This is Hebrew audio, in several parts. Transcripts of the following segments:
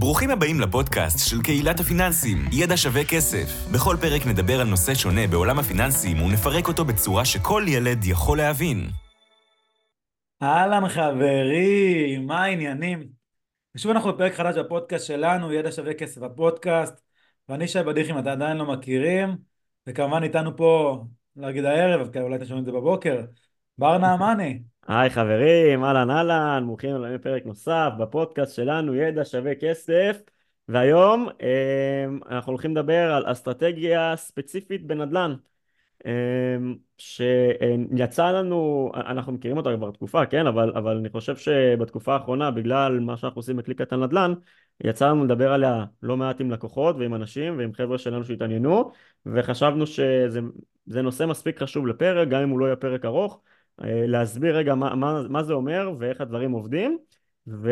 ברוכים הבאים לפודקאסט של קהילת הפיננסים, ידע שווה כסף. בכל פרק נדבר על נושא שונה בעולם הפיננסים ונפרק אותו בצורה שכל ילד יכול להבין. אהלן חברים, מה העניינים? ושוב אנחנו בפרק חדש בפודקאסט שלנו, ידע שווה כסף בפודקאסט, ואני שי בדיח אם אתם עדיין לא מכירים, וכמובן איתנו פה, להגיד הערב, אולי אתם שומעים את זה בבוקר, בר נעמני. היי חברים, אהלן אהלן, ברוכים הבאים לפרק נוסף בפודקאסט שלנו, ידע שווה כסף, והיום אה, אנחנו הולכים לדבר על אסטרטגיה ספציפית בנדל"ן, אה, שיצא לנו, אנחנו מכירים אותה כבר תקופה, כן, אבל, אבל אני חושב שבתקופה האחרונה, בגלל מה שאנחנו עושים בקליקת הנדל"ן, יצא לנו לדבר עליה לא מעט עם לקוחות ועם אנשים ועם חבר'ה שלנו שהתעניינו, וחשבנו שזה נושא מספיק חשוב לפרק, גם אם הוא לא יהיה פרק ארוך, להסביר רגע מה, מה, מה זה אומר ואיך הדברים עובדים ו,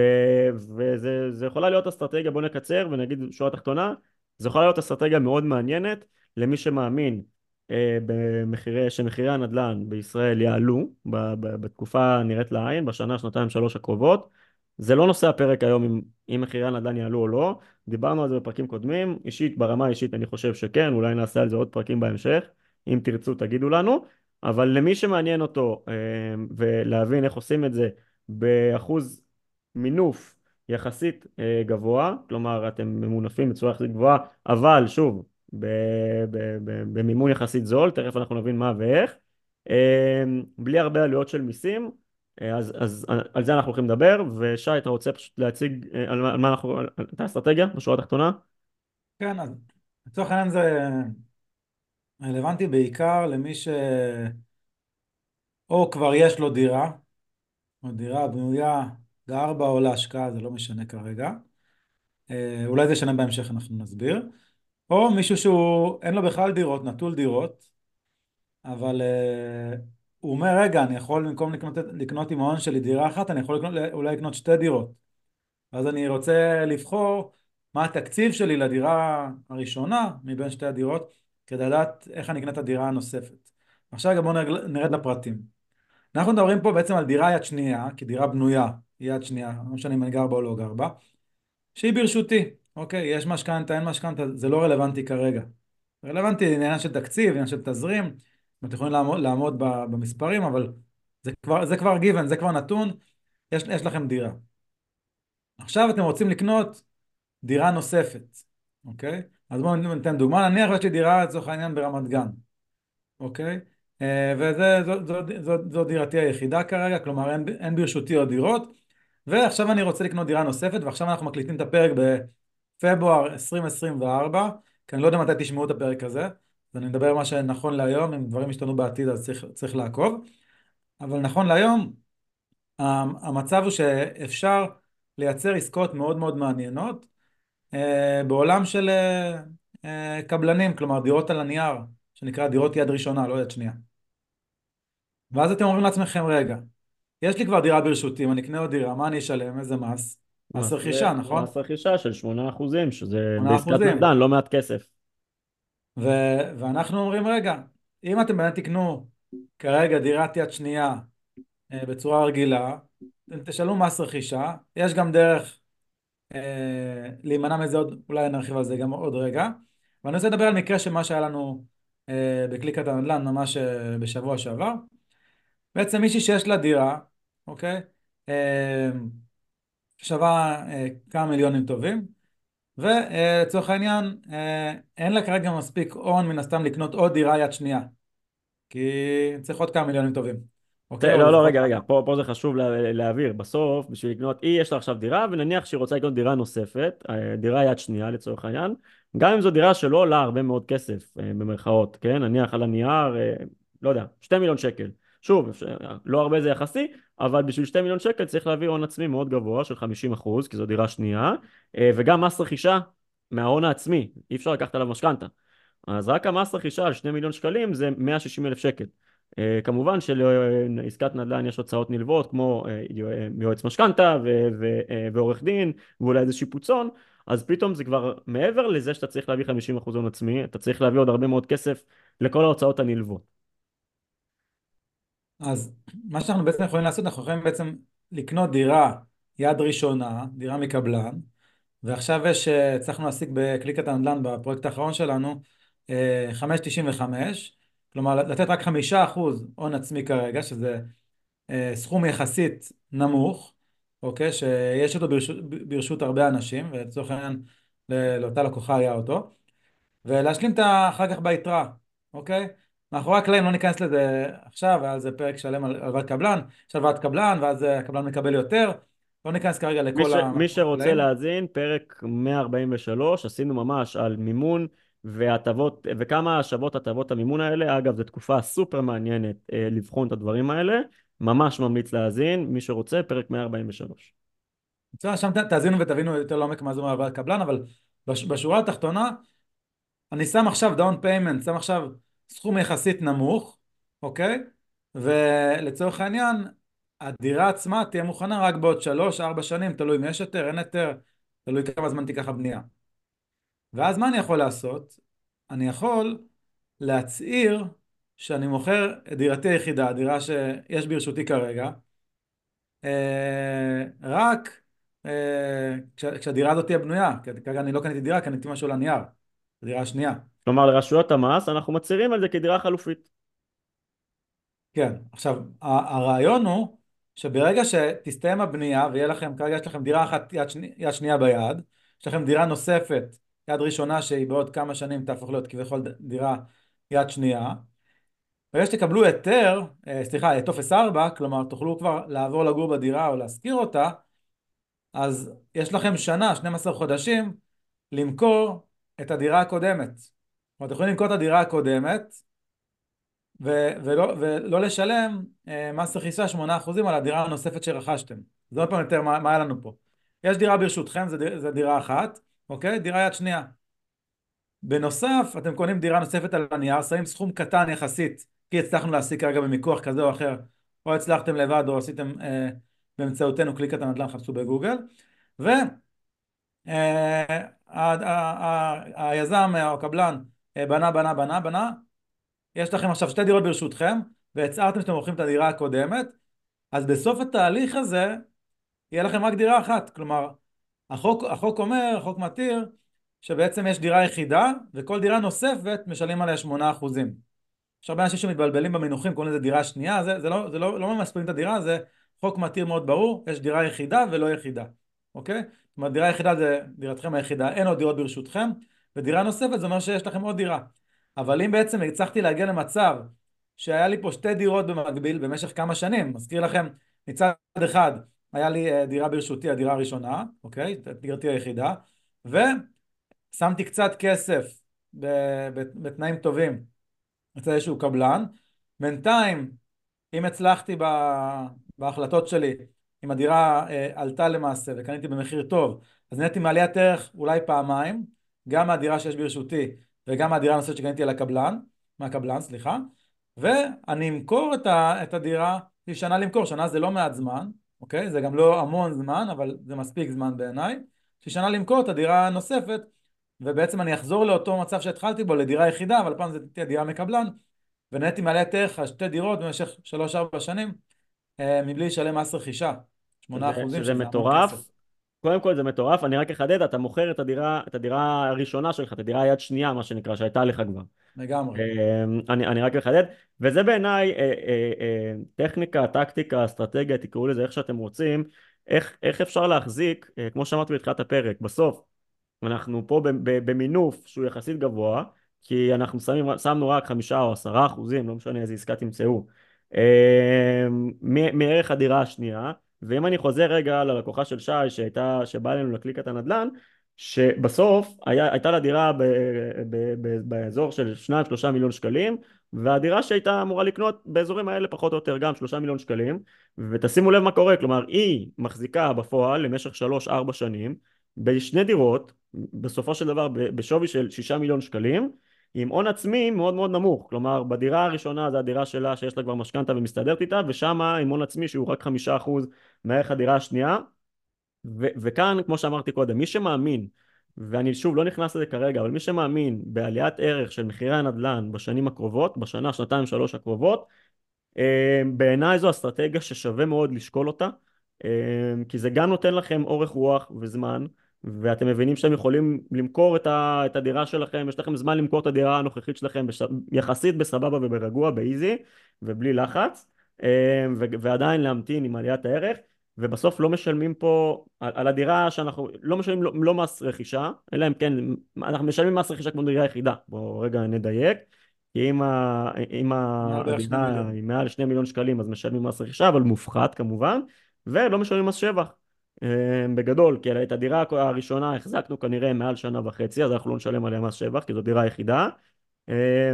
וזה יכולה להיות אסטרטגיה, בוא נקצר ונגיד שורה תחתונה, זה יכולה להיות אסטרטגיה מאוד מעניינת למי שמאמין אה, במחירי, שמחירי הנדל"ן בישראל יעלו ב, ב, בתקופה נראית לעין, בשנה, שנתיים, שלוש הקרובות. זה לא נושא הפרק היום אם, אם מחירי הנדל"ן יעלו או לא, דיברנו על זה בפרקים קודמים, אישית, ברמה האישית אני חושב שכן, אולי נעשה על זה עוד פרקים בהמשך, אם תרצו תגידו לנו. אבל למי שמעניין אותו אה, ולהבין איך עושים את זה באחוז מינוף יחסית אה, גבוה, כלומר אתם ממונפים בצורה יחסית גבוהה, אבל שוב, במימון יחסית זול, תכף אנחנו נבין מה ואיך, אה, בלי הרבה עלויות של מיסים, אז, אז על זה אנחנו הולכים לדבר, ושי, אתה רוצה פשוט להציג על, על מה אנחנו, את האסטרטגיה בשורה התחתונה? כן, אז לצורך העניין זה רלוונטי בעיקר למי ש... או כבר יש לו דירה, או דירה בנויה, גר בה או להשקעה, זה לא משנה כרגע. אה, אולי זה ישנה בהמשך, אנחנו נסביר. או מישהו שהוא, אין לו בכלל דירות, נטול דירות, אבל uh, הוא אומר, רגע, אני יכול במקום לקנות, לקנות עם ההון שלי דירה אחת, אני יכול לקנות, אולי לקנות שתי דירות. אז אני רוצה לבחור מה התקציב שלי לדירה הראשונה מבין שתי הדירות, כדי לדעת איך אני אקנה את הדירה הנוספת. עכשיו גם בואו נרד לפרטים. אנחנו מדברים פה בעצם על דירה יד שנייה, כי דירה בנויה יד שנייה, לא משנה אם אני גר בה או לא גר בה, שהיא ברשותי, אוקיי, יש משכנתה, אין משכנתה, זה לא רלוונטי כרגע. רלוונטי עניין של תקציב, עניין של תזרים, אתם יכולים לעמוד, לעמוד במספרים, אבל זה כבר, זה כבר גיוון, זה כבר נתון, יש, יש לכם דירה. עכשיו אתם רוצים לקנות דירה נוספת, אוקיי? אז בואו ניתן דוגמה, נניח יש לי דירה לצורך העניין ברמת גן, אוקיי? אה, וזו דירתי היחידה כרגע, כלומר אין, אין ברשותי עוד דירות, ועכשיו אני רוצה לקנות דירה נוספת, ועכשיו אנחנו מקליטים את הפרק בפברואר 2024, כי אני לא יודע מתי תשמעו את הפרק הזה, אז אני מדבר על מה שנכון להיום, אם דברים ישתנו בעתיד אז צריך, צריך לעקוב, אבל נכון להיום המצב הוא שאפשר לייצר עסקאות מאוד מאוד מעניינות, בעולם של אה, אה, קבלנים, כלומר דירות על הנייר, שנקרא דירות יד ראשונה, לא יד שנייה. ואז אתם אומרים לעצמכם, רגע, יש לי כבר דירה ברשותי, אם אני אקנה עוד דירה, מה אני אשלם? איזה מס? מס רכישה, נכון? מס רכישה של 8%, שזה בעסקת נדל"ן, לא מעט כסף. ו- ואנחנו אומרים, רגע, אם אתם באמת תקנו כרגע דירת יד שנייה בצורה רגילה, תשלמו מס רכישה, יש גם דרך אה, להימנע מזה עוד, אולי נרחיב על זה גם עוד רגע. ואני רוצה לדבר על מקרה של מה שהיה לנו אה, בקליקת הנדל"ן ממש אה, בשבוע שעבר. בעצם מישהי שיש לה דירה, אוקיי? שווה כמה מיליונים טובים, ולצורך העניין אין לה כרגע מספיק הון מן הסתם לקנות עוד דירה יד שנייה, כי צריך עוד כמה מיליונים טובים. אוקיי, לא, לא, רגע, רגע, פה, פה זה חשוב לה, להעביר. בסוף, בשביל לקנות, היא יש לה עכשיו דירה, ונניח שהיא רוצה לקנות דירה נוספת, אה, דירה יד שנייה לצורך העניין, גם אם זו דירה שלא עולה הרבה מאוד כסף, אה, במרכאות, כן? נניח על הנייר, אה, לא יודע, שתי מיליון שקל. שוב, לא הרבה זה יחסי, אבל בשביל שתי מיליון שקל צריך להביא הון עצמי מאוד גבוה של 50 אחוז, כי זו דירה שנייה, וגם מס רכישה מההון העצמי, אי אפשר לקחת עליו משכנתה. אז רק המס רכישה על שני מיליון שקלים זה 160 אלף שקל. Uh, כמובן שלעסקת נדל"ן יש הוצאות נלוות כמו uh, יועץ משכנתה ועורך דין ואולי איזה שיפוצון אז פתאום זה כבר מעבר לזה שאתה צריך להביא 50% הון עצמי אתה צריך להביא עוד הרבה מאוד כסף לכל ההוצאות הנלוות. אז מה שאנחנו בעצם יכולים לעשות אנחנו יכולים בעצם לקנות דירה יד ראשונה דירה מקבלן ועכשיו יש, אה, הצלחנו להשיג בקליקת הנדל"ן בפרויקט האחרון שלנו, 5.95, כלומר לתת רק חמישה אחוז הון עצמי כרגע, שזה סכום יחסית נמוך, אוקיי? שיש אותו ברשות, ברשות הרבה אנשים, ולצורך העניין לאותה לקוחה היה אותו, ולהשלים את אחר כך ביתרה, אוקיי? מאחורי הקלעים לא ניכנס לזה עכשיו, היה זה פרק שלם על הלוואת קבלן, יש הלוואת קבלן, ואז הקבלן מקבל יותר, לא ניכנס כרגע לכל מי, ש... ה... מי שרוצה להאזין, פרק 143, עשינו ממש על מימון והטבות, וכמה השבות הטבות המימון האלה, אגב, זו תקופה סופר מעניינת אה, לבחון את הדברים האלה, ממש ממליץ להאזין, מי שרוצה, פרק 143. בסדר, שם תאזינו ותבינו יותר לעומק מה זה אומר הלוואת קבלן, אבל בשורה התחתונה, אני שם עכשיו down payment, שם עכשיו סכום יחסית נמוך, אוקיי? ולצורך העניין, הדירה עצמה תהיה מוכנה רק בעוד שלוש, ארבע שנים, תלוי אם יש היתר, אין היתר, תלוי כמה זמן תיקח הבנייה. ואז מה אני יכול לעשות? אני יכול להצהיר שאני מוכר את דירתי היחידה, דירה שיש ברשותי כרגע, אה, רק אה, כשהדירה הזאת תהיה בנויה, כרגע אני לא קניתי דירה, קניתי משהו לנייר, דירה השנייה. כלומר לרשויות המס אנחנו מצהירים על זה כדירה חלופית. כן, עכשיו הרעיון הוא שברגע שתסתיים הבנייה ויהיה לכם, כרגע יש לכם דירה אחת יד, שני, יד שנייה ביד, יש לכם דירה נוספת יד ראשונה שהיא בעוד כמה שנים תהפוך להיות כביכול דירה יד שנייה, ברגע שתקבלו היתר, אה, סליחה, טופס 4, כלומר תוכלו כבר לעבור לגור בדירה או להשכיר אותה, אז יש לכם שנה, 12 חודשים, למכור את הדירה הקודמת. כלומר, אתם יכולים למכור את הדירה הקודמת ו- ולא, ולא לשלם אה, מס רכישה 8% על הדירה הנוספת שרכשתם. זה עוד פעם יותר מה, מה היה לנו פה. יש דירה ברשותכם, זו דירה אחת, אוקיי? דירה יד שנייה. בנוסף, אתם קונים דירה נוספת על הנייר, שמים סכום קטן יחסית, כי הצלחנו להשיג כרגע במיקוח כזה או אחר, או הצלחתם לבד או עשיתם אה, באמצעותנו קליקת הנדל"ן, חפשו בגוגל, והיזם אה, או הקבלן אה, בנה, בנה, בנה, בנה, יש לכם עכשיו שתי דירות ברשותכם, והצהרתם שאתם מוכרים את הדירה הקודמת, אז בסוף התהליך הזה יהיה לכם רק דירה אחת, כלומר החוק, החוק אומר, החוק מתיר, שבעצם יש דירה יחידה, וכל דירה נוספת משלמים עליה 8%. יש הרבה אנשים שמתבלבלים במינוחים, קוראים לזה דירה שנייה, זה, זה לא, זה לא, לא ממספרים את הדירה, זה חוק מתיר מאוד ברור, יש דירה יחידה ולא יחידה, אוקיי? זאת אומרת דירה יחידה זה דירתכם היחידה, אין עוד דירות ברשותכם, ודירה נוספת זה אומר שיש לכם עוד דירה. אבל אם בעצם הצלחתי להגיע למצב שהיה לי פה שתי דירות במקביל במשך כמה שנים, מזכיר לכם, מצד אחד היה לי אה, דירה ברשותי, הדירה הראשונה, אוקיי? דירתי היחידה, ושמתי קצת כסף בתנאים טובים אצל איזשהו קבלן, בינתיים אם הצלחתי בהחלטות שלי, אם הדירה אה, עלתה למעשה וקניתי במחיר טוב, אז נהניתי מעליית ערך אולי פעמיים, גם מהדירה שיש ברשותי וגם מהדירה הנוספת שקניתי על הקבלן, מהקבלן, סליחה, ואני אמכור את, ה, את הדירה, שנה למכור, שנה זה לא מעט זמן, אוקיי? זה גם לא המון זמן, אבל זה מספיק זמן בעיניי, יש לי שנה למכור את הדירה הנוספת, ובעצם אני אחזור לאותו מצב שהתחלתי בו, לדירה יחידה, אבל הפעם זה תהיה דירה מקבלן, ונהניתי מעליית ערך על שתי דירות במשך שלוש-ארבע שנים, אה, מבלי לשלם מס רכישה, שמונה אחוזים, שזה, שזה מטורף. קודם כל זה מטורף, אני רק אחדד, אתה מוכר את הדירה, את הדירה הראשונה שלך, את הדירה יד שנייה, מה שנקרא, שהייתה לך כבר. לגמרי. אמ, אני, אני רק אחדד, וזה בעיניי אה, אה, אה, טכניקה, טקטיקה, אסטרטגיה, תקראו לזה איך שאתם רוצים, איך, איך אפשר להחזיק, אה, כמו שאמרתי בתחילת הפרק, בסוף אנחנו פה במינוף שהוא יחסית גבוה, כי אנחנו שמים, שמנו רק חמישה או עשרה אחוזים, לא משנה איזה עסקה תמצאו, אה, מערך הדירה השנייה, ואם אני חוזר רגע ללקוחה של שי שהייתה, שבאה אלינו לקליקת הנדל"ן, שבסוף היה, הייתה לה דירה ב, ב, ב, באזור של 2-3 מיליון שקלים והדירה שהייתה אמורה לקנות באזורים האלה פחות או יותר גם 3 מיליון שקלים ותשימו לב מה קורה כלומר היא מחזיקה בפועל למשך 3-4 שנים בשני דירות בסופו של דבר בשווי של 6 מיליון שקלים עם הון עצמי מאוד מאוד נמוך. כלומר בדירה הראשונה זה הדירה שלה שיש לה כבר משכנתה ומסתדרת איתה ושמה עם הון עצמי שהוא רק חמישה אחוז מערך הדירה השנייה. ו- וכאן כמו שאמרתי קודם מי שמאמין ואני שוב לא נכנס לזה כרגע אבל מי שמאמין בעליית ערך של מחירי הנדל"ן בשנים הקרובות בשנה שנתיים שלוש הקרובות אה, בעיניי זו אסטרטגיה ששווה מאוד לשקול אותה אה, כי זה גם נותן לכם אורך רוח וזמן ואתם מבינים שאתם יכולים למכור את, ה, את הדירה שלכם, יש לכם זמן למכור את הדירה הנוכחית שלכם בש, יחסית בסבבה וברגוע, באיזי ובלי לחץ, אה, ו, ועדיין להמתין עם עליית הערך, ובסוף לא משלמים פה על, על הדירה שאנחנו, לא משלמים לא, לא מס רכישה, אלא אם כן, אנחנו משלמים מס רכישה כמו דירה יחידה, בואו רגע נדייק, כי אם, ה, אם הדירה היא מעל 2 מיליון שקלים אז משלמים מס רכישה, אבל מופחת כמובן, ולא משלמים מס שבח. אה, בגדול, כי את הדירה הראשונה החזקנו כנראה מעל שנה וחצי, אז אנחנו לא נשלם עליה מס שבח, כי זו דירה יחידה. אה,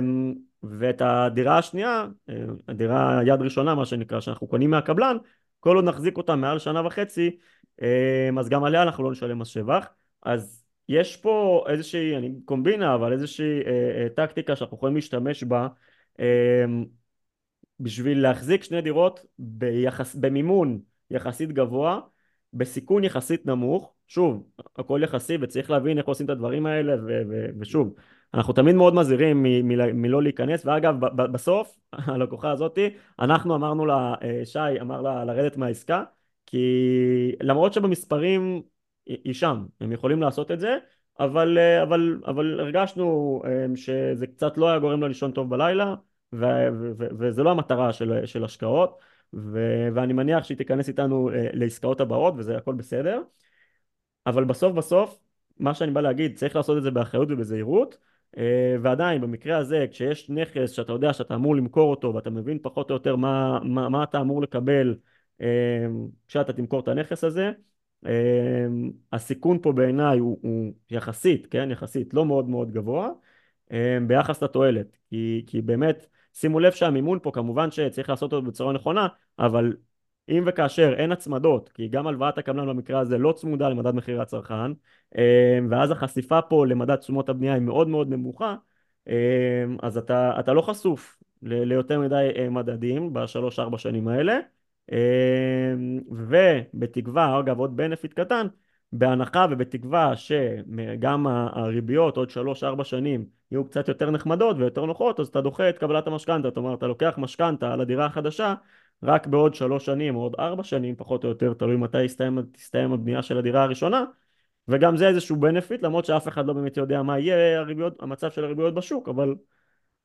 ואת הדירה השנייה, אה, הדירה יד ראשונה, מה שנקרא, שאנחנו קונים מהקבלן, כל עוד נחזיק אותה מעל שנה וחצי, אז גם עליה אנחנו לא נשלם מס שבח. אז יש פה איזושהי, אני קומבינה, אבל איזושהי טקטיקה שאנחנו יכולים להשתמש בה בשביל להחזיק שני דירות ביחס, במימון יחסית גבוה בסיכון יחסית נמוך, שוב, הכל יחסי וצריך להבין איך עושים את הדברים האלה ו- ו- ושוב, אנחנו תמיד מאוד מזהירים מ- מ- מלא להיכנס ואגב ב- בסוף הלקוחה הזאתי אנחנו אמרנו לה, אה, שי אמר לה לרדת מהעסקה כי למרות שבמספרים היא שם, הם יכולים לעשות את זה אבל, אה, אבל, אבל הרגשנו אה, שזה קצת לא היה גורם לה לישון טוב בלילה ו- ו- ו- וזה לא המטרה של, של השקעות ו- ואני מניח שהיא תיכנס איתנו אה, לעסקאות הבאות וזה הכל בסדר. אבל בסוף בסוף מה שאני בא להגיד צריך לעשות את זה באחריות ובזהירות אה, ועדיין במקרה הזה כשיש נכס שאתה יודע שאתה אמור למכור אותו ואתה מבין פחות או יותר מה, מה, מה אתה אמור לקבל אה, כשאתה תמכור את הנכס הזה הסיכון פה בעיניי הוא, הוא יחסית, כן, יחסית לא מאוד מאוד גבוה ביחס לתועלת. כי, כי באמת שימו לב שהמימון פה כמובן שצריך לעשות אותו בצורה נכונה, אבל אם וכאשר אין הצמדות, כי גם הלוואת הקבלן במקרה הזה לא צמודה למדד מחירי הצרכן, אה, ואז החשיפה פה למדד תשומות הבנייה היא מאוד מאוד נמוכה, אה, אז אתה, אתה לא חשוף ליותר מדי אה, מדדים בשלוש ארבע שנים האלה, ובתקווה, אגב עוד בנפיט קטן, בהנחה ובתקווה שגם הריביות עוד שלוש ארבע שנים יהיו קצת יותר נחמדות ויותר נוחות אז אתה דוחה את קבלת המשכנתה, זאת אומרת אתה לוקח משכנתה על הדירה החדשה רק בעוד שלוש שנים או עוד ארבע שנים פחות או יותר, תלוי מתי תסתיים, תסתיים הבנייה של הדירה הראשונה וגם זה איזשהו בנפיט למרות שאף אחד לא באמת יודע מה יהיה הריביות, המצב של הריביות בשוק אבל,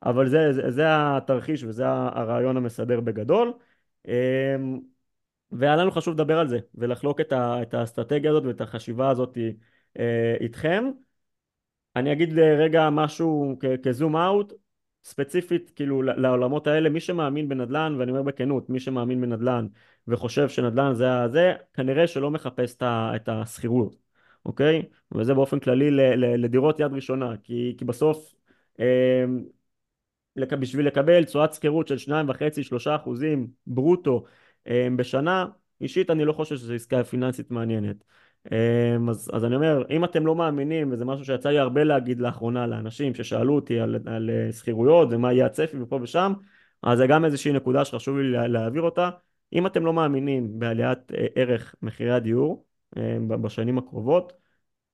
אבל זה, זה, זה התרחיש וזה הרעיון המסדר בגדול. אמ, והיה לנו חשוב לדבר על זה ולחלוק את, ה, את האסטרטגיה הזאת ואת החשיבה הזאת אה, איתכם. אני אגיד רגע משהו כ zoom out, ספציפית כאילו לעולמות האלה, מי שמאמין בנדל"ן, ואני אומר בכנות, מי שמאמין בנדל"ן וחושב שנדל"ן זה הזה, כנראה שלא מחפש את השכירות, אוקיי? וזה באופן כללי לדירות יד ראשונה, כי, כי בסוף אה, בשביל לקבל תשואת שכירות של 2.5-3 אחוזים ברוטו בשנה, אישית אני לא חושב שזו עסקה פיננסית מעניינת. אמ, אז, אז אני אומר, אם אתם לא מאמינים, וזה משהו שיצא לי הרבה להגיד לאחרונה לאנשים ששאלו אותי על, על אה, שכירויות ומה יהיה הצפי ופה ושם, אז זה גם איזושהי נקודה שחשוב לי להעביר אותה. אם אתם לא מאמינים בעליית אה, ערך מחירי הדיור אמ, בשנים הקרובות,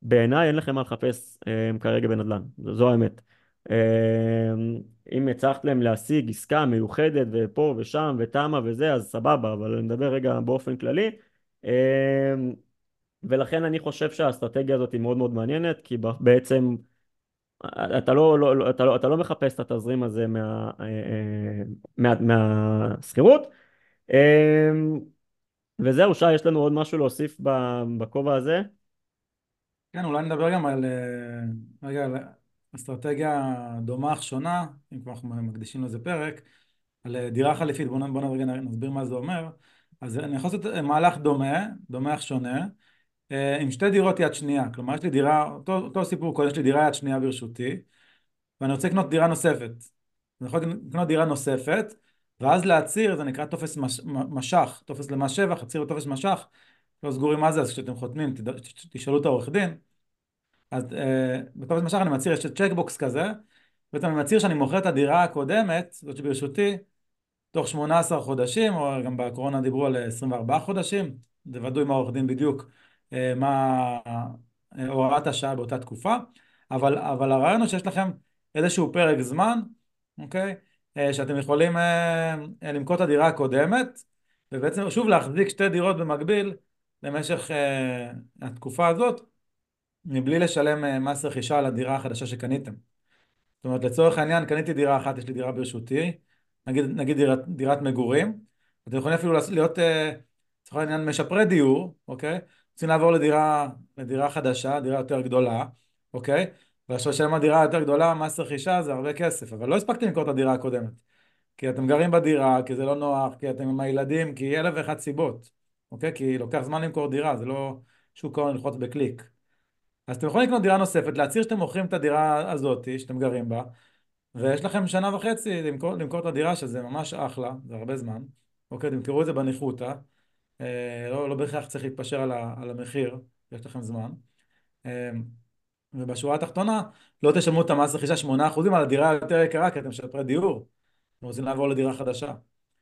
בעיניי אין לכם מה לחפש כרגע בנדל"ן, זו האמת. אמ, אם הצלחת להם להשיג עסקה מיוחדת ופה ושם ותמה וזה אז סבבה אבל אני מדבר רגע באופן כללי אמ, ולכן אני חושב שהאסטרטגיה הזאת היא מאוד מאוד מעניינת כי בעצם אתה לא, לא, לא, אתה לא, אתה לא מחפש את התזרים הזה מה, אה, אה, מה, מהשכירות אמ, וזהו שי יש לנו עוד משהו להוסיף בכובע הזה? כן אולי נדבר גם על אה, רגע אסטרטגיה דומה אך שונה, אם כבר אנחנו מקדישים לזה פרק, על דירה חליפית, בואו בוא נרגע נסביר מה זה אומר. אז אני יכול לעשות מהלך דומה, דומה אך שונה, אה, עם שתי דירות יד שנייה. כלומר, יש לי דירה, אותו, אותו סיפור קודם, יש לי דירה יד שנייה ברשותי, ואני רוצה לקנות דירה נוספת. אני יכול לקנות דירה נוספת, ואז להצהיר, זה נקרא טופס מש, מש"ח, טופס למס שבח, הצהיר טופס מש"ח, לא סגורים מה זה, אז כשאתם חותמים, תשאלו את העורך דין. אז אה, בטופס משך אני מצהיר, יש צ'קבוקס כזה, בעצם אני מצהיר שאני מוכר את הדירה הקודמת, זאת שברשותי, תוך 18 חודשים, או גם בקורונה דיברו על 24 חודשים, תוודאו עם העורך דין בדיוק אה, מה אה, הוראת השעה באותה תקופה, אבל, אבל הרעיון הוא שיש לכם איזשהו פרק זמן, אוקיי? שאתם יכולים למכור את הדירה הקודמת, ובעצם שוב להחזיק שתי דירות במקביל למשך התקופה הזאת, מבלי לשלם אה, מס רכישה על הדירה החדשה שקניתם. זאת אומרת, לצורך העניין, קניתי דירה אחת, יש לי דירה ברשותי, נגיד, נגיד דירת, דירת מגורים, אתם יכולים אפילו להיות, אה, לצורך העניין, משפרי דיור, אוקיי? רוצים לעבור לדירה, לדירה חדשה, דירה יותר גדולה, אוקיי? ועכשיו לשלם על דירה יותר גדולה, מס רכישה זה הרבה כסף, אבל לא הספקתם למכור את הדירה הקודמת. כי אתם גרים בדירה, כי זה לא נוח, כי אתם עם הילדים, כי אלף ואחת סיבות, אוקיי? כי לוקח זמן למכור דירה, זה לא שוק ההון ללחוץ בקליק. אז אתם יכולים לקנות דירה נוספת, להצהיר שאתם מוכרים את הדירה הזאת שאתם גרים בה, ויש לכם שנה וחצי למכור, למכור את הדירה, שזה ממש אחלה, זה הרבה זמן. אוקיי, תמכרו את זה בניחותא, אה, לא, לא בהכרח צריך להתפשר על, ה, על המחיר, יש לכם זמן. אה, ובשורה התחתונה, לא תשלמו את המס רכישה 8% על הדירה היותר יקרה, כי אתם משפרי דיור. אתם רוצים לעבור לדירה חדשה.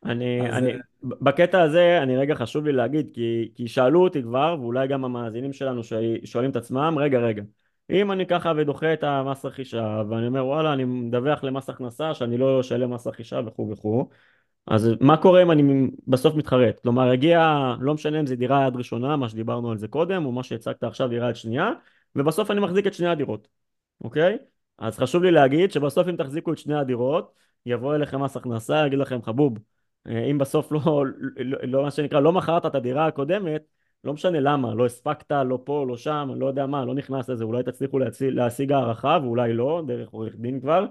אני, אז, אני, אה, בקטע הזה, אני רגע חשוב לי להגיד, כי, כי שאלו אותי כבר, ואולי גם המאזינים שלנו שואלים את עצמם, רגע, רגע, אם אני ככה ודוחה את המס רכישה, ואני אומר, וואלה, אני מדווח למס הכנסה שאני לא אשלם מס רכישה וכו' וכו', אז מה קורה אם אני בסוף מתחרט? כלומר, הגיע, לא משנה אם זה דירה יד ראשונה, מה שדיברנו על זה קודם, או מה שהצגת עכשיו דירה יד שנייה, ובסוף אני מחזיק את שני הדירות, אוקיי? אז חשוב לי להגיד שבסוף אם תחזיקו את שני הדירות, יבוא אליכם מס הכנסה, יגיד לכם חבוב, אם בסוף לא, לא, לא, מה שנקרא, לא מכרת את הדירה הקודמת, לא משנה למה, לא הספקת, לא פה, לא שם, לא יודע מה, לא נכנס לזה, אולי תצליחו להשיג, להשיג הערכה, ואולי לא, דרך עורך דין כבר,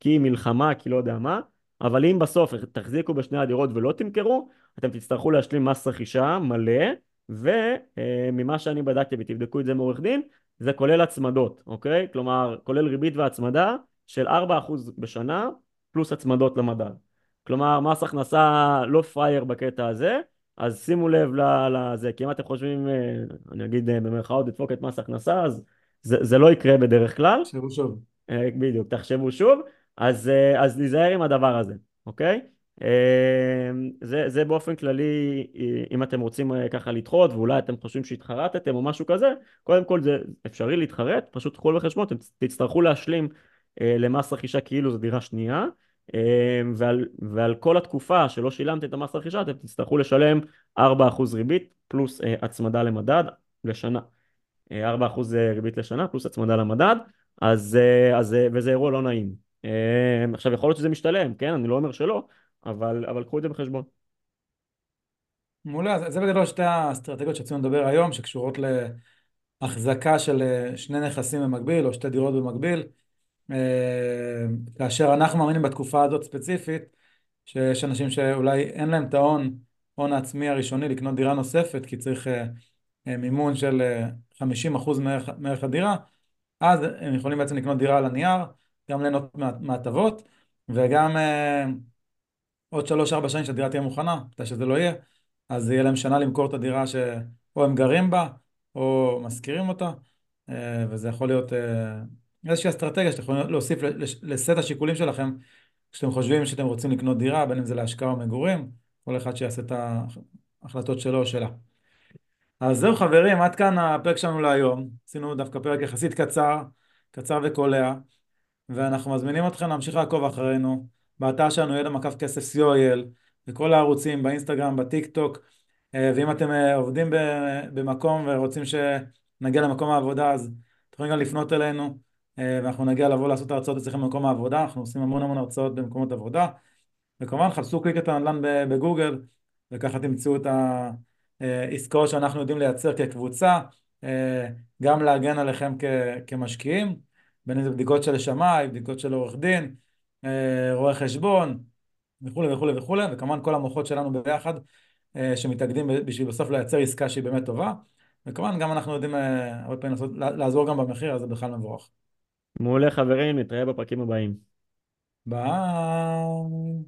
כי מלחמה, כי לא יודע מה, אבל אם בסוף תחזיקו בשני הדירות ולא תמכרו, אתם תצטרכו להשלים מס רכישה מלא, וממה שאני בדקתי ותבדקו את זה מעורך דין, זה כולל הצמדות, אוקיי? כלומר, כולל ריבית והצמדה של 4% בשנה, פלוס הצמדות למדד. כלומר, מס הכנסה לא פרייר בקטע הזה, אז שימו לב לזה, כי אם אתם חושבים, אה, אני אגיד אה, במרכאות לדפוק את מס הכנסה, אז זה, זה לא יקרה בדרך כלל. תחשבו שוב. אה, בדיוק, תחשבו שוב, אז, אז להיזהר עם הדבר הזה, אוקיי? זה, זה באופן כללי, אם אתם רוצים ככה לדחות, ואולי אתם חושבים שהתחרטתם או משהו כזה, קודם כל זה אפשרי להתחרט, פשוט תקחו בחשבון, אתם תצטרכו להשלים למס רכישה כאילו זו דירה שנייה. אמ, ועל, ועל כל התקופה שלא שילמתם את המס רכישה אתם תצטרכו לשלם 4% ריבית פלוס אה, הצמדה למדד לשנה. 4% אה, ריבית לשנה פלוס הצמדה למדד, אז, אה, אז, וזה אירוע לא נעים. אמ, עכשיו יכול להיות שזה משתלם, כן? אני לא אומר שלא, אבל, אבל קחו את זה בחשבון. מעולה, זה בגדול שתי האסטרטגיות שרצינו לדבר היום, שקשורות להחזקה של שני נכסים במקביל או שתי דירות במקביל. אה, כאשר אנחנו מאמינים בתקופה הזאת ספציפית, שיש אנשים שאולי אין להם את ההון, הון העצמי הראשוני לקנות דירה נוספת, כי צריך אה, אה, מימון של 50% מערך, הדירה, אז הם יכולים בעצם לקנות דירה על הנייר, גם ליהנות מההטבות, וגם עוד 3-4 שנים שהדירה תהיה מוכנה, מתי שזה לא יהיה, אז יהיה להם שנה למכור את הדירה שאו הם גרים בה, או משכירים אותה, וזה יכול להיות איזושהי אסטרטגיה שאתם יכולים להוסיף לסט השיקולים שלכם כשאתם חושבים שאתם רוצים לקנות דירה, בין אם זה להשקעה או מגורים, כל אחד שיעשה את ההחלטות שלו או שלה. אז זהו חברים, עד כאן הפרק שלנו להיום. עשינו דווקא פרק יחסית קצר, קצר וקולע, ואנחנו מזמינים אתכם להמשיך לעקוב אחרינו באתר שלנו ידע מקף כסף co.il, בכל הערוצים, באינסטגרם, בטיק טוק, אה, ואם אתם אה, עובדים במקום ורוצים שנגיע למקום העבודה, אז אתם יכולים גם לפנות אלינו. אה, ואנחנו נגיע לבוא לעשות הרצאות אצלכם במקום העבודה, אנחנו עושים המון המון הרצאות במקומות עבודה, וכמובן חפשו קליק את הנדל"ן בגוגל, וככה תמצאו את העסקאות שאנחנו יודעים לייצר כקבוצה, אה, גם להגן עליכם כמשקיעים, בין אם זה בדיקות של שמאי, בדיקות של עורך דין, אה, רואה חשבון, וכולי וכולי וכולי, וכמובן כל המוחות שלנו ביחד, שמתאגדים בשביל בסוף לייצר עסקה שהיא באמת טובה, וכמובן גם אנחנו יודעים הרבה פעמים לעזור גם במחיר, אז זה בכלל מבורך. מעולה חברים, נתראה בפרקים הבאים. ביי.